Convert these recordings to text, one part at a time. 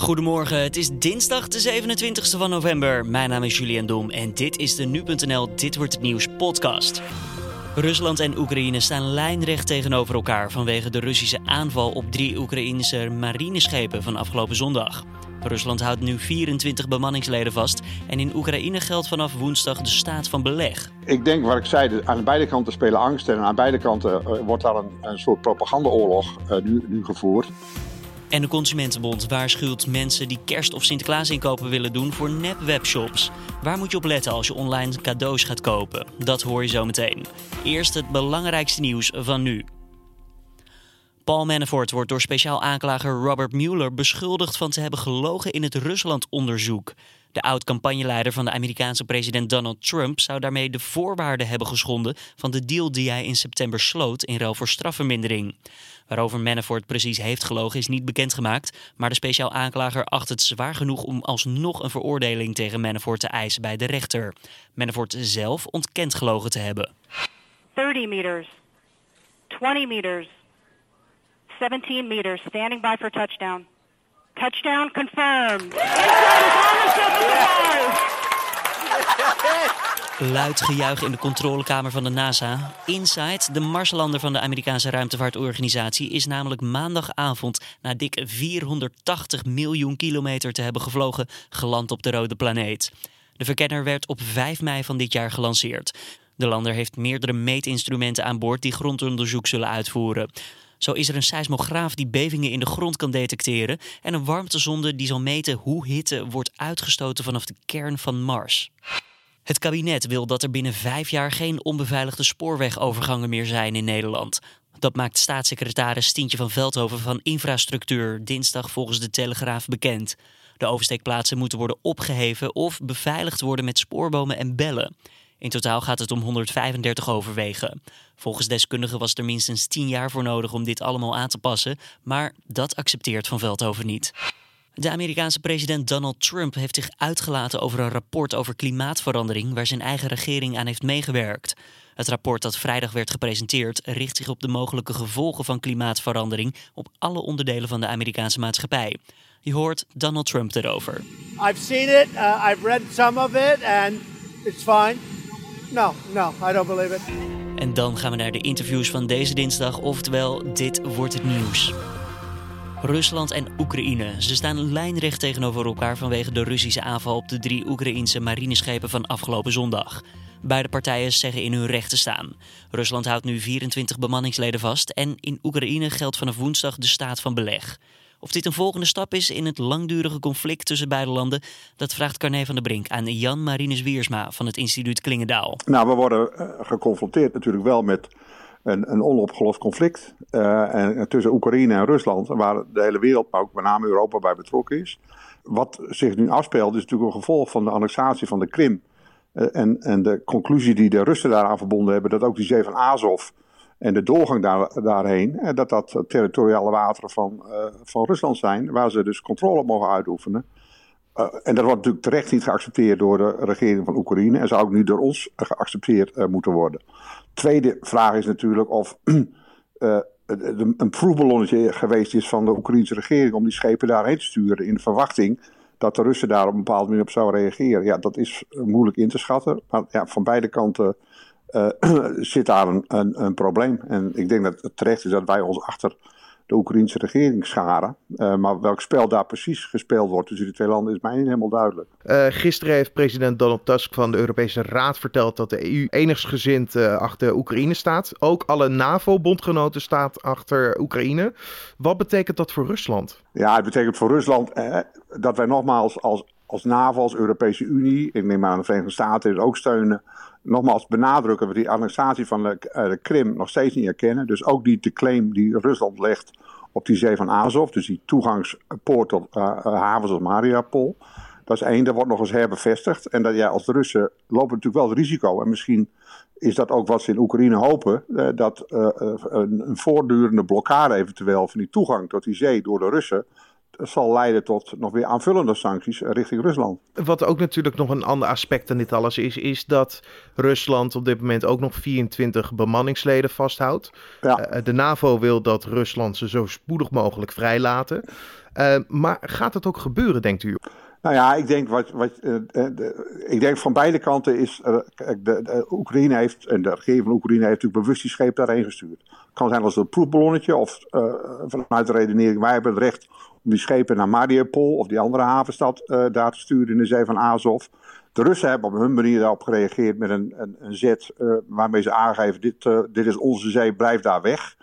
Goedemorgen, het is dinsdag de 27e van november. Mijn naam is Julian Dom en dit is de Nu.nl Dit Wordt Het Nieuws podcast. Rusland en Oekraïne staan lijnrecht tegenover elkaar vanwege de Russische aanval op drie Oekraïnse marineschepen van afgelopen zondag. Rusland houdt nu 24 bemanningsleden vast en in Oekraïne geldt vanaf woensdag de staat van beleg. Ik denk wat ik zei, aan beide kanten spelen angst en aan beide kanten eh, wordt daar een, een soort propagandaoorlog uh, nu, nu gevoerd. En de Consumentenbond waarschuwt mensen die kerst- of Sinterklaas inkopen willen doen voor nep-webshops. Waar moet je op letten als je online cadeaus gaat kopen? Dat hoor je zo meteen. Eerst het belangrijkste nieuws van nu. Paul Manafort wordt door speciaal aanklager Robert Mueller beschuldigd van te hebben gelogen in het Rusland-onderzoek. De oud-campagneleider van de Amerikaanse president Donald Trump zou daarmee de voorwaarden hebben geschonden van de deal die hij in september sloot in ruil voor strafvermindering. Waarover Manafort precies heeft gelogen is niet bekendgemaakt, maar de speciaal aanklager acht het zwaar genoeg om alsnog een veroordeling tegen Manafort te eisen bij de rechter. Manafort zelf ontkent gelogen te hebben. 30 meters, 20 meters, 17 meters, standing by for touchdown. Touchdown confirmed. Luid gejuich in de controlekamer van de NASA. Inside, de Marslander van de Amerikaanse ruimtevaartorganisatie, is namelijk maandagavond na dik 480 miljoen kilometer te hebben gevlogen, geland op de rode planeet. De verkenner werd op 5 mei van dit jaar gelanceerd. De lander heeft meerdere meetinstrumenten aan boord die grondonderzoek zullen uitvoeren. Zo is er een seismograaf die bevingen in de grond kan detecteren en een warmtezonde die zal meten hoe hitte wordt uitgestoten vanaf de kern van Mars. Het kabinet wil dat er binnen vijf jaar geen onbeveiligde spoorwegovergangen meer zijn in Nederland. Dat maakt staatssecretaris Stientje van Veldhoven van Infrastructuur dinsdag volgens de Telegraaf bekend. De oversteekplaatsen moeten worden opgeheven of beveiligd worden met spoorbomen en bellen. In totaal gaat het om 135 overwegen. Volgens deskundigen was er minstens 10 jaar voor nodig om dit allemaal aan te passen, maar dat accepteert Van Veldhoven niet. De Amerikaanse president Donald Trump heeft zich uitgelaten over een rapport over klimaatverandering waar zijn eigen regering aan heeft meegewerkt. Het rapport dat vrijdag werd gepresenteerd richt zich op de mogelijke gevolgen van klimaatverandering op alle onderdelen van de Amerikaanse maatschappij. Je hoort Donald Trump erover. I've seen it, uh, I've read some of it and it's fine. No, no, I don't believe it. En dan gaan we naar de interviews van deze dinsdag, oftewel dit wordt het nieuws. Rusland en Oekraïne. Ze staan lijnrecht tegenover elkaar vanwege de Russische aanval op de drie Oekraïnse marineschepen van afgelopen zondag. Beide partijen zeggen in hun recht te staan. Rusland houdt nu 24 bemanningsleden vast en in Oekraïne geldt vanaf woensdag de staat van beleg. Of dit een volgende stap is in het langdurige conflict tussen beide landen, dat vraagt Carne van der Brink aan Jan Marinus Wiersma van het instituut Klingendaal. Nou, we worden uh, geconfronteerd natuurlijk wel met een, een onopgelost conflict uh, en, tussen Oekraïne en Rusland, waar de hele wereld, maar ook met name Europa bij betrokken is. Wat zich nu afspeelt is natuurlijk een gevolg van de annexatie van de Krim. Uh, en, en de conclusie die de Russen daaraan verbonden hebben, dat ook die zee van Azov en de doorgang daar, daarheen, dat dat territoriale wateren van, van Rusland zijn, waar ze dus controle mogen uitoefenen. Uh, en dat wordt natuurlijk terecht niet geaccepteerd door de regering van Oekraïne en zou ook nu door ons geaccepteerd uh, moeten worden. Tweede vraag is natuurlijk of een proefballonnetje geweest is van de Oekraïnse regering om die schepen daarheen te sturen in de verwachting dat de Russen daar op een bepaalde manier op zouden reageren. Ja, dat is moeilijk in te schatten, maar ja, van beide kanten uh, zit daar een, een, een, probleem. En ik denk dat het terecht is dat wij ons achter de Oekraïnse regering scharen. Uh, maar welk spel daar precies gespeeld wordt tussen die twee landen is mij niet helemaal duidelijk. Uh, gisteren heeft president Donald Tusk van de Europese Raad verteld dat de EU eenigsgezind achter Oekraïne staat. Ook alle NAVO-bondgenoten staat achter Oekraïne. Wat betekent dat voor Rusland? Ja, het betekent voor Rusland dat wij nogmaals als, als NAVO, als Europese Unie, ik neem aan de Verenigde Staten, ook steunen nogmaals benadrukken we die annexatie van de, uh, de, Krim nog steeds niet erkennen. Dus ook de claim die Rusland legt op die zee van Azov, dus die toegangspoort tot uh, havens als Mariupol. Dat is één, dat wordt nog eens herbevestigd. En dat ja, als de Russen lopen natuurlijk wel het risico. En misschien is dat ook wat ze in Oekraïne hopen. Uh, dat een, voortdurende blokkade eventueel van die toegang tot die zee door de Russen zal leiden tot nog weer aanvullende sancties richting Rusland. Wat ook natuurlijk nog een ander aspect aan dit alles is, is dat Rusland op dit moment ook nog 24 bemanningsleden vasthoudt. Ja. Eh, de NAVO wil dat Rusland ze zo spoedig mogelijk vrijlaten. Uh, maar gaat het ook gebeuren, denkt u? Nou ja, ik denk, wat, wat, uh, de, ik denk van beide kanten is. Uh, de, de, Oekraïne heeft, en de regering van Oekraïne heeft natuurlijk bewust die scheep daarheen gestuurd. Het kan zijn als een proefballonnetje of uh, vanuit de redenering. Wij hebben het recht die schepen naar Mariupol of die andere havenstad daar te sturen in de zee van Azov. De Russen hebben op hun manier daarop gereageerd met een, een, een zet waarmee ze aangeven: dit, dit is onze zee, blijf daar weg.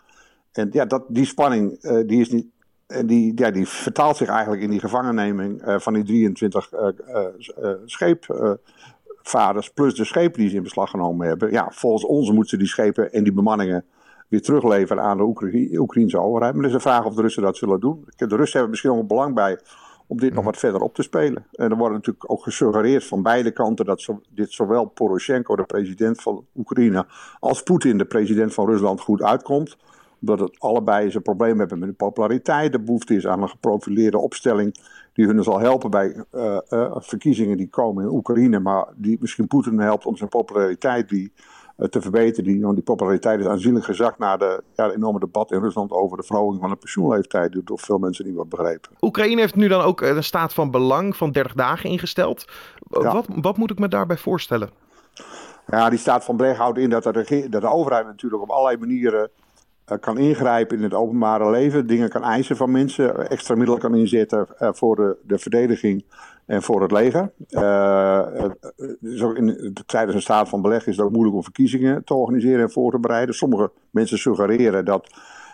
En ja, dat, die spanning die is niet, en die, ja, die vertaalt zich eigenlijk in die gevangenneming van die 23 uh, uh, scheepvaarders, plus de schepen die ze in beslag genomen hebben. Ja, volgens ons moeten ze die schepen en die bemanningen weer terugleveren aan de Oekra Oekraïnse overheid. Maar het is de vraag of de Russen dat zullen doen. De Russen hebben misschien nog belang bij om dit nog wat verder op te spelen. En er wordt natuurlijk ook gesuggereerd van beide kanten dat zo, dit zowel Poroshenko, de president van Oekraïne, als Poetin, de president van Rusland, goed uitkomt omdat het allebei zijn probleem hebben met de populariteit. De behoefte is aan een geprofileerde opstelling die hun zal helpen bij uh, uh, verkiezingen die komen in Oekraïne. Maar die misschien Poetin helpt om zijn populariteit die, te verbeteren. Die, want die populariteit is aanzienlijk gezakt na de ja, enorme debat in Rusland over de verhoging van de pensioenleeftijd. Die door veel mensen niet wordt begrepen. Oekraïne heeft nu dan ook een staat van belang van 30 dagen ingesteld. Ja. Wat, wat moet ik me daarbij voorstellen? Ja, die staat van beleg houdt in dat de, dat de overheid natuurlijk op allerlei manieren kan ingrijpen in het openbare leven, dingen kan eisen van mensen, extra middelen kan inzetten uh, voor de, de, verdediging en voor het leger. Uh, in, tijdens een staat van beleg is het ook moeilijk om verkiezingen te organiseren en voor te bereiden. Sommige mensen suggereren dat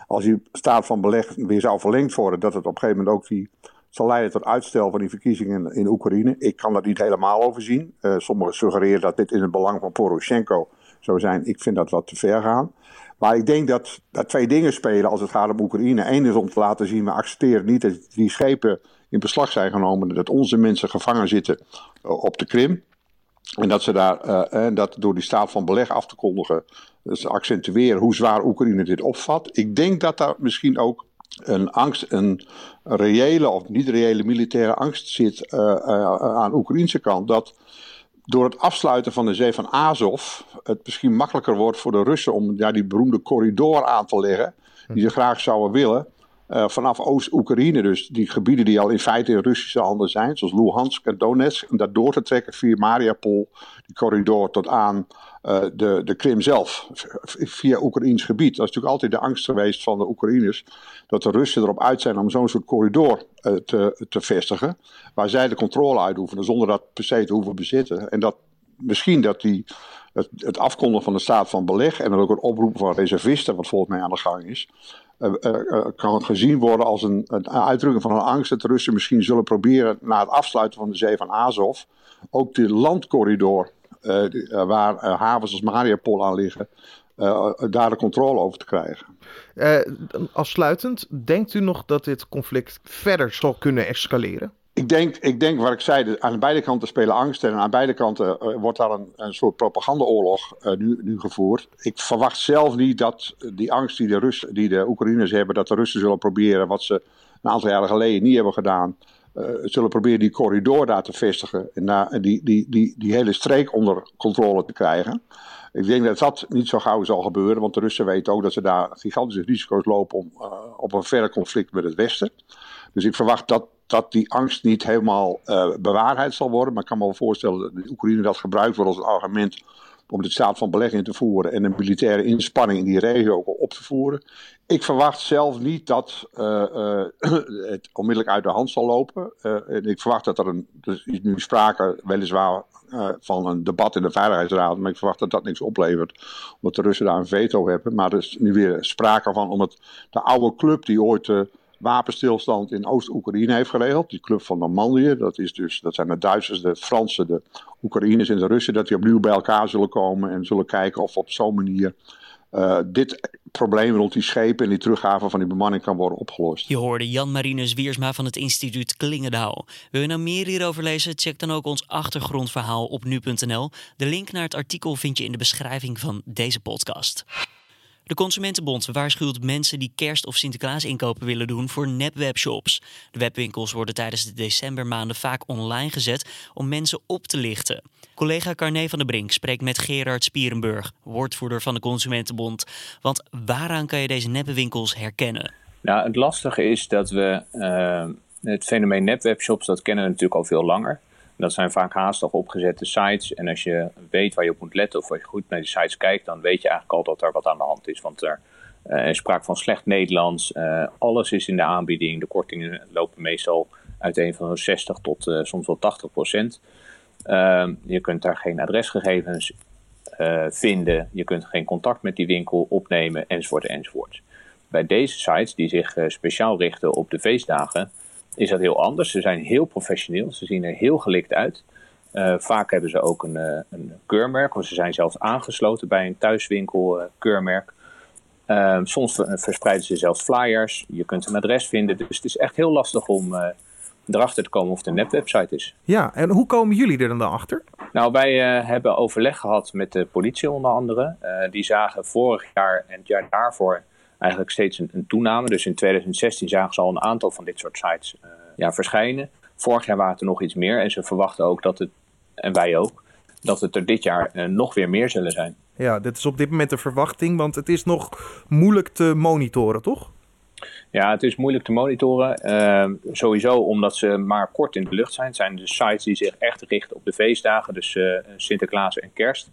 als die staat van beleg weer zou verlengd worden, dat het op een gegeven moment ook die zal leiden tot uitstel van die verkiezingen in Oekraïne. Ik kan dat niet helemaal overzien. sommigen suggereren dat dit in het belang van Poroshenko zou zijn. Ik vind dat wat te ver gaan. Maar ik denk dat, dat twee dingen spelen als het gaat om Oekraïne. Eén is om te laten zien, we accepteren niet dat die schepen in beslag zijn genomen. Dat onze mensen gevangen zitten uh, op de Krim. En dat ze daar, en dat door die staat van beleg af te kondigen, dus accentueren hoe zwaar Oekraïne dit opvat. Ik denk dat daar misschien ook een angst, een reële of niet reële militaire angst zit aan de Oekraïnse kant. Dat door het afsluiten van de zee van Azov het misschien makkelijker wordt voor de Russen om ja, die beroemde corridor aan te leggen, die ze graag zouden willen. Uh, vanaf Oost-Oekraïne, dus die gebieden die al in feite in Russische handen zijn, zoals Luhansk en Donetsk, en dat door te trekken via Mariupol, die corridor tot aan uh, de, de Krim zelf, via Oekraïns gebied. Dat is natuurlijk altijd de angst geweest van de Oekraïners, dat de Russen erop uit zijn om zo'n soort corridor uh, te, te vestigen, waar zij de controle uitoefenen zonder dat per se te hoeven bezitten. En dat misschien dat die het, het afkondigen van de staat van beleg en dan ook het oproepen van reservisten, wat volgens mij aan de gang is, uh, uh, kan gezien worden als een, een, uitdrukking van een angst dat de Russen misschien zullen proberen na het afsluiten van de zee van Azov ook de landcorridor waar havens als Mariupol aan liggen, daar de controle over te krijgen. afsluitend, denkt u nog dat dit conflict verder zal kunnen escaleren? Ik denk, ik denk, wat ik zei, aan beide kanten spelen angst. En aan beide kanten uh, wordt daar een, een soort propagandaoorlog uh, nu, nu gevoerd. Ik verwacht zelf niet dat die angst die de, Russen, die de Oekraïners hebben, dat de Russen zullen proberen, wat ze een aantal jaren geleden niet hebben gedaan, uh, zullen proberen die corridor daar te vestigen en die, die, die, die hele streek onder controle te krijgen. Ik denk dat dat niet zo gauw zal gebeuren, want de Russen weten ook dat ze daar gigantische risico's lopen om, op een verder conflict met het Westen. Dus ik verwacht dat dat die angst niet helemaal uh, bewaarheid zal worden. Maar ik kan me wel voorstellen dat Oekraïne dat gebruikt wordt als argument om de staat van beleg te voeren en een militaire inspanning in die regio ook op te voeren. Ik verwacht zelf niet dat uh, uh, het onmiddellijk uit de hand zal lopen. en ik verwacht dat er een, er is nu sprake weliswaar van een debat in de Veiligheidsraad, maar ik verwacht dat dat niks oplevert, omdat de Russen daar een veto hebben. Maar er is nu weer sprake van, omdat de oude club die ooit wapenstilstand in Oost-Oekraïne heeft geregeld. Die club van Normandië, dat, is dus, dat zijn de Duitsers, de Fransen, de Oekraïners en de Russen, dat die opnieuw bij elkaar zullen komen en zullen kijken of op zo'n manier uh, dit probleem rond die schepen en die teruggave van die bemanning kan worden opgelost. Je hoorde Jan Marinus Wiersma van het instituut Klingendaal. Wil je nou meer hierover lezen? Check dan ook ons achtergrondverhaal op nu.nl. De link naar het artikel vind je in de beschrijving van deze podcast. De Consumentenbond waarschuwt mensen die kerst- of Sinterklaas inkopen willen doen voor nepwebshops. De webwinkels worden tijdens de decembermaanden vaak online gezet om mensen op te lichten. Collega Carné van der Brink spreekt met Gerard Spierenburg, woordvoerder van de Consumentenbond. Want waaraan kan je deze nepwinkels herkennen? Nou, het lastige is dat we uh, het fenomeen nepwebshops, dat kennen we natuurlijk al veel langer. Dat zijn vaak haastig opgezette sites. En als je weet waar je op moet letten of als je goed naar die sites kijkt, dan weet je eigenlijk al dat er wat aan de hand is. Want er uh, is sprake van slecht Nederlands. Uh, alles is in de aanbieding. De kortingen lopen meestal uiteen van 60 tot uh, soms wel 80 procent. Ehm, je kunt daar geen adresgegevens vinden. Je kunt geen contact met die winkel opnemen, enzovoort, enzovoort. Bij deze sites, die zich speciaal richten op de feestdagen, is dat heel anders. Ze zijn heel professioneel, ze zien er heel gelikt uit. Uh, vaak hebben ze ook een, uh, een keurmerk, of ze zijn zelfs aangesloten bij een thuiswinkel uh, keurmerk. Ehm, soms verspreiden ze zelfs flyers. Je kunt een adres vinden. Dus het is echt heel lastig om erachter te komen of het een nepwebsite is. Ja, en hoe komen jullie er dan achter? Nou, wij hebben overleg gehad met de politie onder andere. die zagen vorig jaar en het jaar daarvoor eigenlijk steeds een, een, toename. Dus in 2016 zagen ze al een aantal van dit soort sites uh, ja, verschijnen. Vorig jaar waren het er nog iets meer. En ze verwachten ook dat het, en wij ook, dat het er dit jaar uh, nog weer meer zullen zijn. Ja, dit is op dit moment de verwachting, want het is nog moeilijk te monitoren, toch? Ja, het is moeilijk te monitoren. Uh, sowieso omdat ze maar kort in de lucht zijn. Het zijn de sites die zich echt richten op de feestdagen, dus uh, Sinterklaas en Kerst.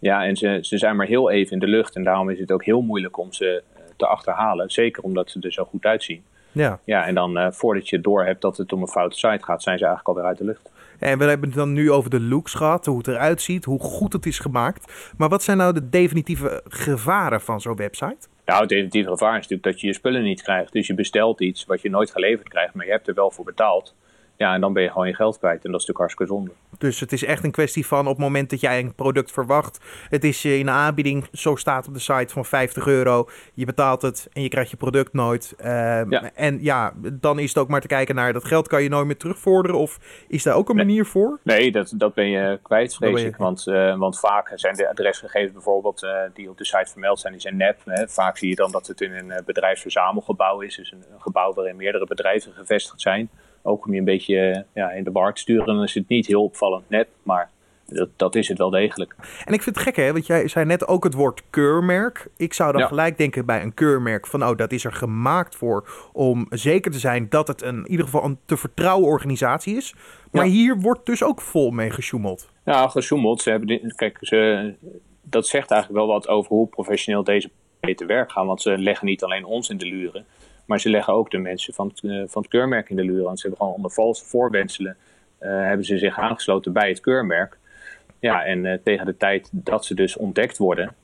Ja, en ze, ze zijn maar heel even in de lucht. En daarom is het ook heel moeilijk om ze te achterhalen. Zeker omdat ze er zo goed uitzien. Ja. Ja, en dan uh, voordat je door hebt dat het om een foute site gaat, zijn ze eigenlijk alweer uit de lucht. En we hebben het dan nu over de looks gehad, hoe het eruit ziet, hoe goed het is gemaakt. Maar wat zijn nou de definitieve gevaren van zo'n website? Nou, het definitieve gevaar is natuurlijk dat je je spullen niet krijgt. Dus je bestelt iets wat je nooit geleverd krijgt, maar je hebt er wel voor betaald. Ja, en dan ben je gewoon je geld kwijt. En dat is natuurlijk hartstikke zonde. Dus het is echt een kwestie van op het moment dat jij een product verwacht. Het is in de aanbieding, zo staat op de site, van 50 euro. Je betaalt het en je krijgt je product nooit. Uh, ja. En ja, dan is het ook maar te kijken naar dat geld kan je nooit meer terugvorderen. Of is daar ook een nee. manier voor? Nee, dat, dat ben je kwijt, vrees ik. Want, uh, want vaak zijn de adresgegevens bijvoorbeeld uh, die op de site vermeld zijn, die zijn nep. Hè. Vaak zie je dan dat het in een bedrijfsverzamelgebouw is. Dus een, een gebouw waarin meerdere bedrijven gevestigd zijn ook om je een beetje ja, in de war te sturen. Dan is het niet heel opvallend net, maar dat, dat is het wel degelijk. En ik vind het gek hè, want jij zei net ook het woord keurmerk. Ik zou dan ja. gelijk denken bij een keurmerk van oh, dat is er gemaakt voor om zeker te zijn dat het een, in ieder geval een te vertrouwen organisatie is. Maar ja. hier wordt dus ook vol mee gesjoemeld. Ja, gesjoemeld. Ze hebben dit, kijk, ze, dat zegt eigenlijk wel wat over hoe professioneel deze te werk gaan. Want ze leggen niet alleen ons in de luren. Maar ze leggen ook de mensen van het, uh, van het keurmerk in de luren. Want ze hebben gewoon onder valse voorwenselen uh, hebben ze zich aangesloten bij het keurmerk. Ja, en uh, tegen de tijd dat ze dus ontdekt worden,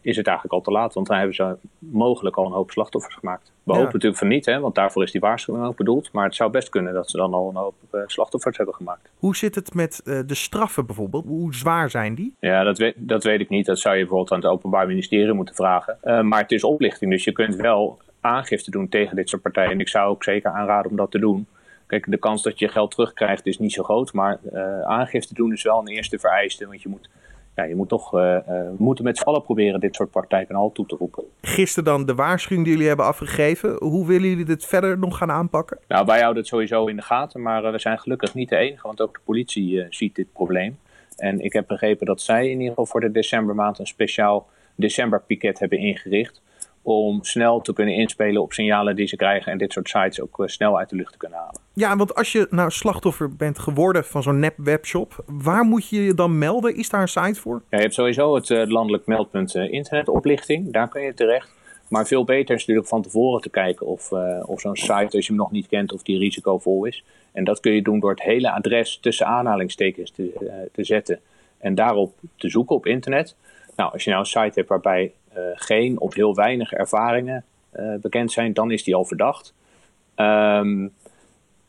is het eigenlijk al te laat. Want dan hebben ze mogelijk al een hoop slachtoffers gemaakt. We ja. hopen natuurlijk van niet, hè, want daarvoor is die waarschuwing ook bedoeld. Maar het zou best kunnen dat ze dan al een hoop slachtoffers hebben gemaakt. Hoe zit het met de straffen bijvoorbeeld? Hoe zwaar zijn die? Ja, dat weet, dat weet ik niet. Dat zou je bijvoorbeeld aan het Openbaar Ministerie moeten vragen. maar het is oplichting, dus je kunt wel aangifte doen tegen dit soort partijen. En ik zou ook zeker aanraden om dat te doen. Kijk, de kans dat je geld terugkrijgt is niet zo groot. Maar uh, aangifte doen is wel een eerste vereiste. Want je moet, ja, je moet toch, uh, uh, moeten met z'n allen proberen dit soort praktijken al toe te roepen. Gisteren dan de waarschuwing die jullie hebben afgegeven. Hoe willen jullie dit verder nog gaan aanpakken? Nou, wij houden het sowieso in de gaten. Maar we zijn gelukkig niet de enige. Want ook de politie ziet dit probleem. En ik heb begrepen dat zij in ieder geval voor de decembermaand een speciaal decemberpiket hebben ingericht om snel te kunnen inspelen op signalen die ze krijgen en dit soort sites ook uh, snel uit de lucht te kunnen halen. Ja, want als je nou slachtoffer bent geworden van zo'n nep webshop, waar moet je je dan melden? Is daar een site voor? Ja, je hebt sowieso het uh, landelijk meldpunt uh, internetoplichting, daar kun je terecht. Maar veel beter is natuurlijk van tevoren te kijken of, of zo'n site, als je hem nog niet kent, of die risicovol is. En dat kun je doen door het hele adres tussen aanhalingstekens te, te zetten en daarop te zoeken op internet. Nou, als je nou een site hebt waarbij geen of heel weinig ervaringen uh, bekend zijn, dan is die al verdacht. Um,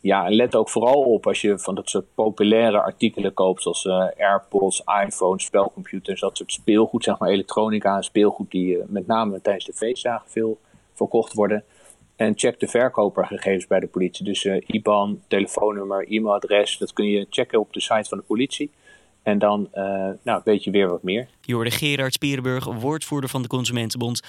ja, en let ook vooral op als je van dat soort populaire artikelen koopt, zoals uh, AirPods, iPhones, spelcomputers, dat soort speelgoed, zeg maar elektronica, speelgoed die met name tijdens de feestdagen veel verkocht worden. En check de verkopergegevens bij de politie. Dus IBAN, telefoonnummer, e-mailadres, dat kun je checken op de site van de politie. En dan nou, weet je weer wat meer. Jorde Gerard Spierenburg, woordvoerder van de Consumentenbond.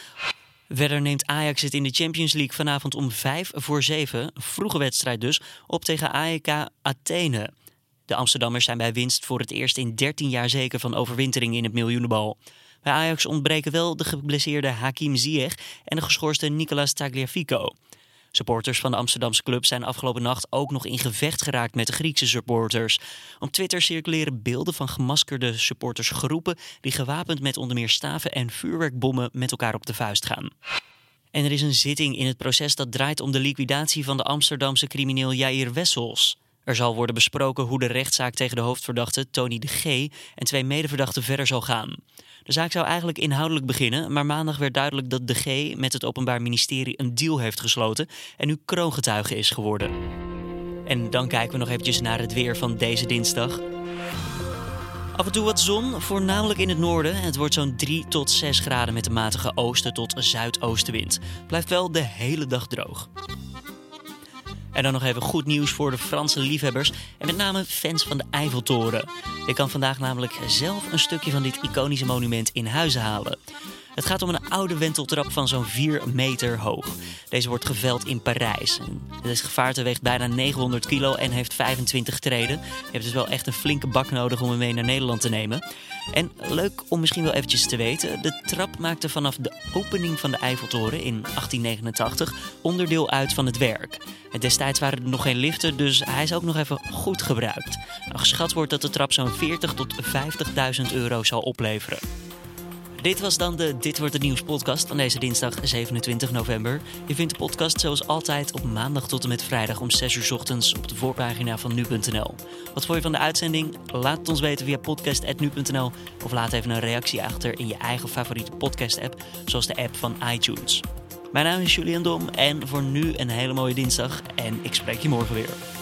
Verder neemt Ajax het in de Champions League vanavond om 5 voor 7, vroege wedstrijd dus, op tegen AEK Athene. De Amsterdammers zijn bij winst voor het eerst in 13 jaar zeker van overwintering in het miljoenenbal. Bij Ajax ontbreken wel de geblesseerde Hakim Ziyech en de geschorste Nicolas Tagliafico. Supporters van de Amsterdamse club zijn afgelopen nacht ook nog in gevecht geraakt met de Griekse supporters. Op Twitter circuleren beelden van gemaskerde supportersgroepen die gewapend met onder meer staven en vuurwerkbommen met elkaar op de vuist gaan. En er is een zitting in het proces dat draait om de liquidatie van de Amsterdamse crimineel Jair Wessels. Er zal worden besproken hoe de rechtszaak tegen de hoofdverdachte Tony de G en twee medeverdachten verder zal gaan. De zaak zou eigenlijk inhoudelijk beginnen, maar maandag werd duidelijk dat de G met het Openbaar Ministerie een deal heeft gesloten en nu kroongetuige is geworden. En dan kijken we nog eventjes naar het weer van deze dinsdag. Af en toe wat zon, voornamelijk in het noorden. Het wordt zo'n 3 tot 6 graden met een matige oosten tot zuidoostenwind. Blijft wel de hele dag droog. En dan nog even goed nieuws voor de Franse liefhebbers en met name fans van de Eiffeltoren. Je kan vandaag namelijk zelf een stukje van dit iconische monument in huizen halen. Het gaat om een oude wenteltrap van zo'n 4 meter hoog. Deze wordt geveld in Parijs. Deze gevaarte weegt bijna 900 kilo en heeft 25 treden. Je hebt dus wel echt een flinke bak nodig om hem mee naar Nederland te nemen. En leuk om misschien wel eventjes te weten, de trap maakte vanaf de opening van de Eiffeltoren in 1889 onderdeel uit van het werk. Destijds waren er nog geen liften, dus hij is ook nog even goed gebruikt. Nou, geschat wordt dat de trap zo'n 40 tot 50.000 euro zal opleveren. Dit was dan de Dit wordt het nieuws podcast van deze dinsdag 27 november. Je vindt de podcast zoals altijd op maandag tot en met vrijdag om 6 uur ochtends op de voorpagina van nu.nl. Wat vond je van de uitzending? Laat het ons weten via podcast.nu.nl of laat even een reactie achter in je eigen favoriete podcast app, zoals de app van iTunes. Mijn naam is Julian Dom en voor nu een hele mooie dinsdag en ik spreek je morgen weer.